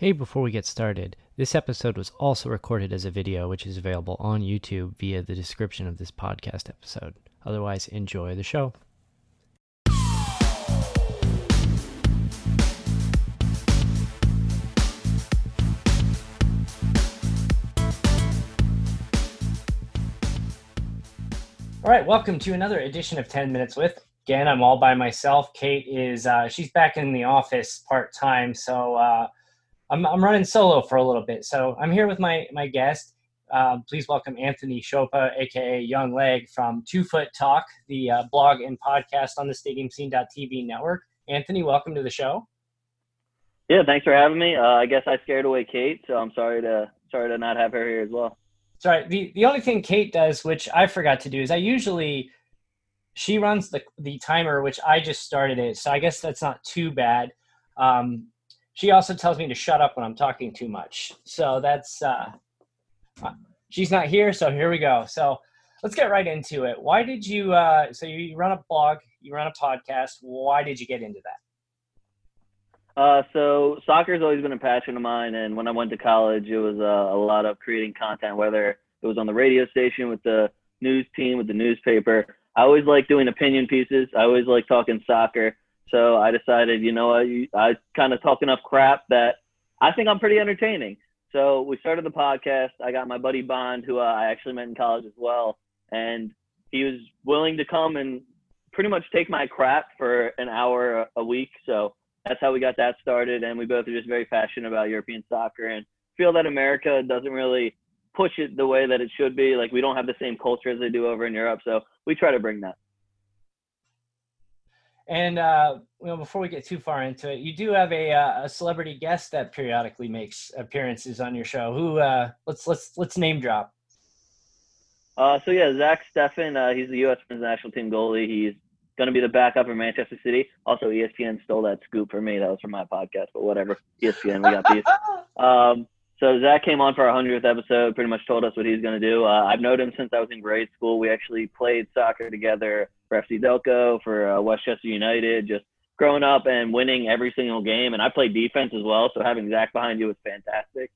Hey, before we get started, this episode was also recorded as a video, which is available on YouTube via the description of this podcast episode. Otherwise, enjoy the show. All right, welcome to another edition of 10 Minutes with. Again, I'm all by myself. Kate is, uh, she's back in the office part time, so uh, I'm, I'm running solo for a little bit. So I'm here with my, my guest. Uh, please welcome Anthony Chopa, aka Young Leg from Two Foot Talk, the uh, blog and podcast on the StadiumScene.tv network. Anthony, welcome to the show. Yeah, thanks for having me. Uh, I guess I scared away Kate, so I'm sorry to sorry to not have her here as well. Sorry. The the only thing Kate does, which I forgot to do, is I usually she runs the the timer, which I just started it. So I guess that's not too bad. Um, she also tells me to shut up when I'm talking too much. So that's uh, she's not here, so here we go. So let's get right into it. Why did you? Uh, so you run a blog, you run a podcast. Why did you get into that? Uh, so soccer's always been a passion of mine, and when I went to college, it was uh, a lot of creating content, whether it was on the radio station with the news team, with the newspaper. I always like doing opinion pieces. I always like talking soccer. So I decided, you know what, I kind of talk enough crap that I think I'm pretty entertaining. So we started the podcast. I got my buddy Bond, who uh, I actually met in college as well, and he was willing to come and pretty much take my crap for an hour a week. So that's how we got that started. And we both are just very passionate about European soccer and feel that America doesn't really push it the way that it should be. Like we don't have the same culture as they do over in Europe. So we try to bring that. And uh, you know, before we get too far into it, you do have a, uh, a celebrity guest that periodically makes appearances on your show. Who? Uh, let's let's let's name drop. Uh, so yeah, Zach Steffen. Uh, he's the U.S. men's national team goalie. He's going to be the backup in Manchester City. Also, ESPN stole that scoop for me. That was from my podcast, but whatever. ESPN, we got these. Um, so Zach came on for our hundredth episode. Pretty much told us what he's going to do. Uh, I've known him since I was in grade school. We actually played soccer together for FC Delco, for uh, West Chester United. Just growing up and winning every single game. And I played defense as well, so having Zach behind you was fantastic.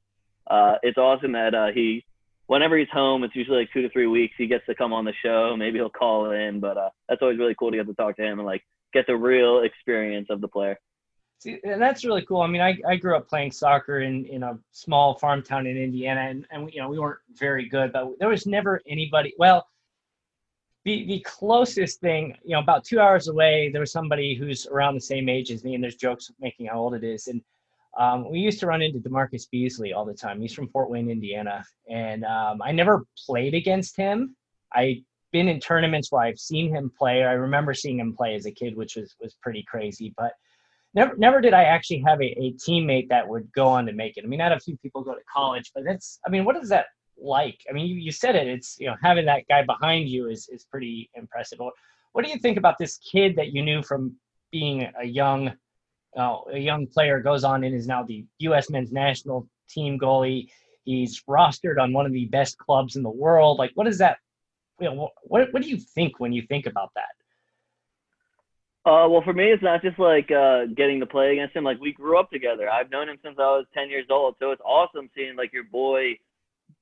Uh, it's awesome that uh, he, whenever he's home, it's usually like two to three weeks. He gets to come on the show. Maybe he'll call in, but uh, that's always really cool to get to talk to him and like get the real experience of the player. See, and that's really cool. I mean, I, I grew up playing soccer in, in a small farm town in Indiana, and, and you know we weren't very good, but there was never anybody. Well, the the closest thing, you know, about two hours away, there was somebody who's around the same age as me, and there's jokes making how old it is, and um, we used to run into DaMarcus Beasley all the time. He's from Fort Wayne, Indiana, and um, I never played against him. I've been in tournaments where I've seen him play. I remember seeing him play as a kid, which was was pretty crazy, but never never did I actually have a, a teammate that would go on to make it. I mean, I had a few people go to college, but that's I mean, what is that like? I mean, you, you said it. It's you know having that guy behind you is is pretty impressive. What, do you think about this kid that you knew from being a young uh, a young player goes on and is now the U.S. men's national team goalie? He's rostered on one of the best clubs in the world. Like, what is that? You know, what what do you think when you think about that? Uh, well, for me, it's not just like uh, getting to play against him. Like we grew up together. I've known him since I was 10 years old. So it's awesome seeing like your boy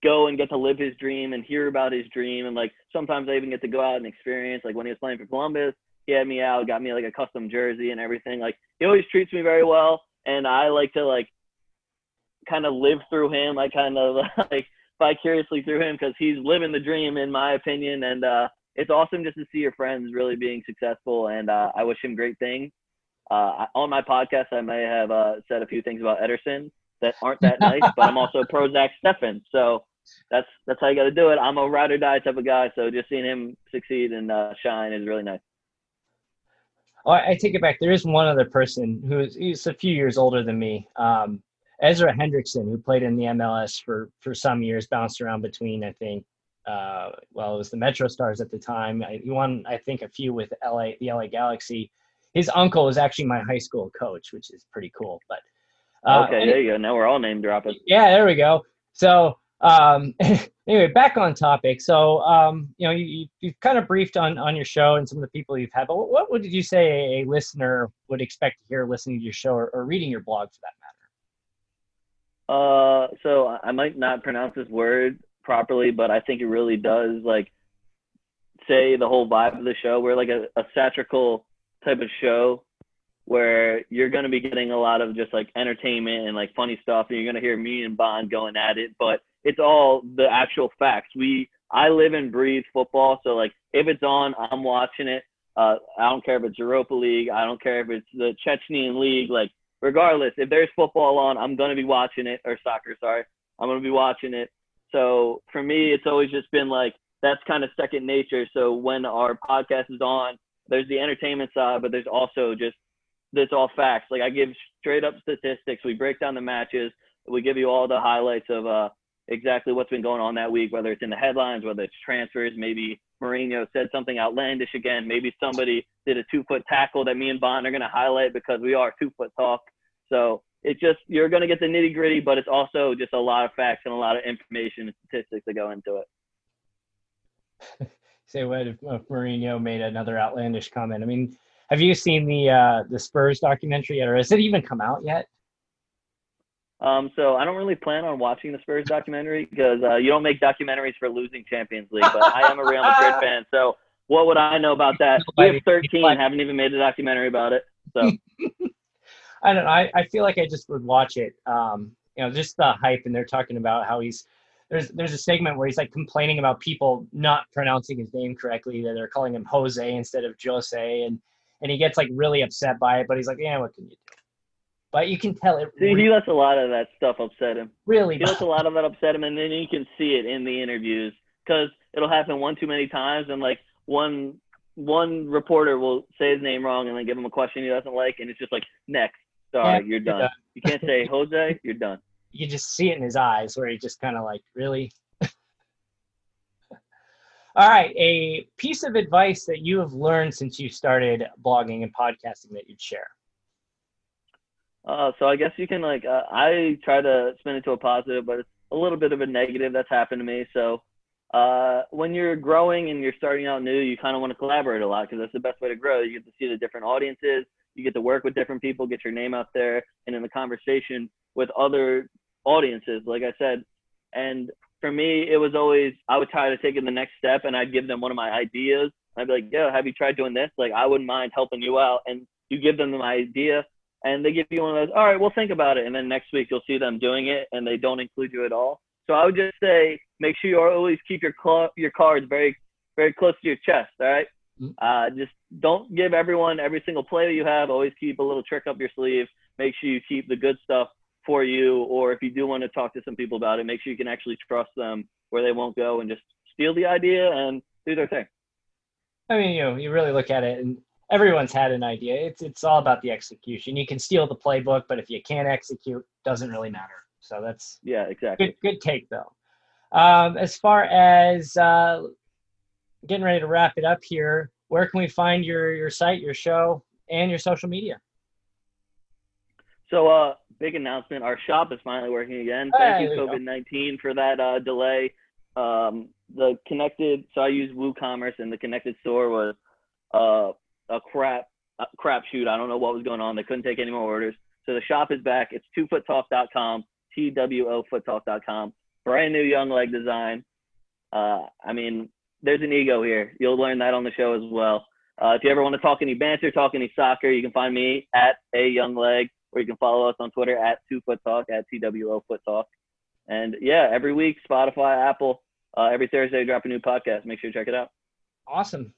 go and get to live his dream and hear about his dream. And like sometimes I even get to go out and experience. Like when he was playing for Columbus, he had me out, got me like a custom jersey and everything. Like he always treats me very well, and I like to like kind of live through him. I kind of like vicariously through him because he's living the dream, in my opinion. And uh, it's awesome just to see your friends really being successful, and uh, I wish him great things. Uh, on my podcast, I may have uh, said a few things about Ederson that aren't that nice, but I'm also pro Zach Steffen. So that's that's how you got to do it. I'm a ride or die type of guy, so just seeing him succeed and uh, shine is really nice. Oh, I take it back. There is one other person who's he's a few years older than me. Um, Ezra Hendrickson, who played in the MLS for for some years, bounced around between I think, uh, well, it was the MetroStars at the time. I, he won I think a few with LA, the LA Galaxy. His uncle was actually my high school coach, which is pretty cool. But uh, okay, there you go. Now we're all name dropping. Yeah, there we go. So um, anyway, back on topic. So, um, you know, you, you've kind of briefed on, on your show and some of the people you've had, but what would you say a, listener would expect to hear listening to your show or, or reading your blog for that matter? Uh, so I might not pronounce this word properly, but I think it really does like say the whole vibe of the show. We're like a, a satirical type of show where you're going to be getting a lot of just like entertainment and like funny stuff and you're going to hear me and bond going at it but it's all the actual facts. We I live and breathe football, so like if it's on, I'm watching it. Uh, I don't care if it's Europa League. I don't care if it's the Chechenian League. Like regardless, if there's football on, I'm gonna be watching it or soccer. Sorry, I'm gonna be watching it. So for me, it's always just been like that's kind of second nature. So when our podcast is on, there's the entertainment side, but there's also just that's all facts. Like I give straight up statistics. We break down the matches. We give you all the highlights of uh, exactly what's been going on that week, whether it's in the headlines, whether it's transfers, maybe Mourinho said something outlandish again, maybe somebody did a two foot tackle that me and Bond are going to highlight because we are two foot talk. So it's just, you're going to get the nitty gritty, but it's also just a lot of facts and a lot of information and statistics that go into it. Say what if, if Mourinho made another outlandish comment? I mean, have you seen the uh, the Spurs documentary yet, or has it even come out yet? Um, so I don't really plan on watching the Spurs documentary because uh, you don't make documentaries for losing Champions League. But I am a Real Madrid fan, so what would I know about that? We have 13, haven't even made a documentary about it. So I don't know. I, I feel like I just would watch it. Um, you know, just the hype, and they're talking about how he's there's there's a segment where he's like complaining about people not pronouncing his name correctly. That they're calling him Jose instead of Jose, and and he gets like really upset by it. But he's like, yeah, what can you do? But you can tell it. See, really, he lets a lot of that stuff upset him. Really, he lets a lot of that upset him, and then you can see it in the interviews because it'll happen one too many times, and like one one reporter will say his name wrong and then give him a question he doesn't like, and it's just like next. Sorry, yeah, you're, done. done. You can't say Jose. You're done. You just see it in his eyes where he just kind of like really. All right, a piece of advice that you have learned since you started blogging and podcasting that you'd share. Uh, so I guess you can like uh, I try to spin it to a positive, but it's a little bit of a negative that's happened to me. So uh, when you're growing and you're starting out new, you kind of want to collaborate a lot because that's the best way to grow. You get to see the different audiences, you get to work with different people, get your name out there, and in the conversation with other audiences. Like I said, and for me, it was always I would try to take it the next step, and I'd give them one of my ideas. I'd be like, "Yo, have you tried doing this? Like, I wouldn't mind helping you out." And you give them my idea, and they give you one of those, all right, we'll think about it. And then next week you'll see them doing it and they don't include you at all. So I would just say, make sure you always keep your cl- your cards very, very close to your chest. All right? mm-hmm. Uh, just don't give everyone every single play that you have. Always keep a little trick up your sleeve. Make sure you keep the good stuff for you. Or if you do want to talk to some people about it, make sure you can actually trust them where they won't go and just steal the idea and do their thing. I mean, you know, you really look at it and everyone's had an idea. It's it's all about the execution. You can steal the playbook, but if you can't execute, doesn't really matter. So that's yeah, exactly. Good good take though. Um, as far as uh, getting ready to wrap it up here, where can we find your your site, your show, and your social media? So, uh, big announcement. Our shop is finally working again. Thank there you. COVID 19, for that uh, delay. Um, the connected, so I use WooCommerce, and the connected store was uh, a crap a crap shoot. I don't know what was going on. They couldn't take any more orders. So the shop is back. It's twofoottalk.com, T W O foottalk.com. Brand new young leg design. Uh, I mean, there's an ego here. You'll learn that on the show as well. Uh, if you ever want to talk any banter, talk any soccer, you can find me at a young leg, or you can follow us on Twitter at two foot talk at TWO foot talk. And yeah, every week, Spotify, Apple, uh, every Thursday, we drop a new podcast. Make sure you check it out. Awesome.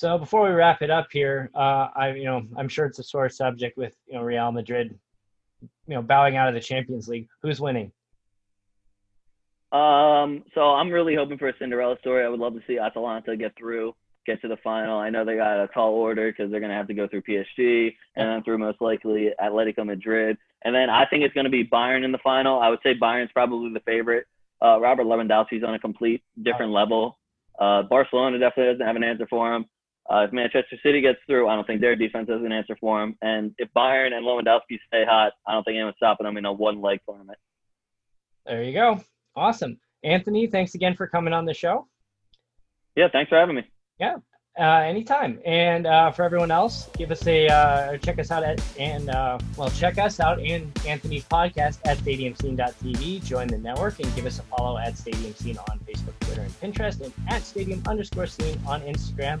So before we wrap it up here, uh, I you know I'm sure it's a sore subject with you know Real Madrid, you know bowing out of the Champions League. Who's winning? Um, so I'm really hoping for a Cinderella story. I would love to see Atalanta get through, get to the final. I know they got a tall order because they're gonna have to go through PSG and then through most likely Atletico Madrid. And then I think it's gonna be Bayern in the final. I would say Bayern's probably the favorite. Uh, Robert Lewandowski's on a complete different level. Uh, Barcelona definitely doesn't have an answer for him. Uh, if Manchester City gets through, I don't think their defense has an answer for them. And if Bayern and Lewandowski stay hot, I don't think anyone's stopping them in a one leg tournament. There you go. Awesome. Anthony, thanks again for coming on the show. Yeah, thanks for having me. Yeah, uh, anytime. And uh, for everyone else, give us a uh, check us out at and uh, well check us out and Anthony's podcast at stadiumscene.tv. Join the network and give us a follow at Stadium Scene on Facebook, Twitter, and Pinterest, and at Stadium underscore Scene on Instagram.